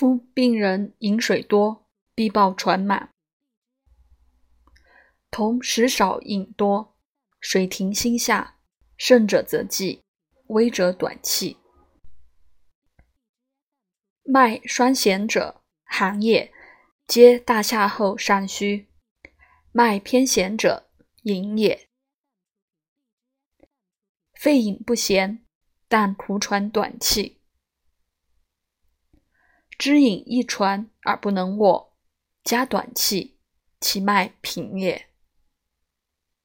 夫病人饮水多，必报喘满。同食少饮多，水停心下，盛者则悸，微者短气。脉双弦者，寒也，皆大夏后上虚；脉偏弦者，隐也。肺饮不咸，但苦喘短气。知饮一传而不能卧，加短气，其脉平也。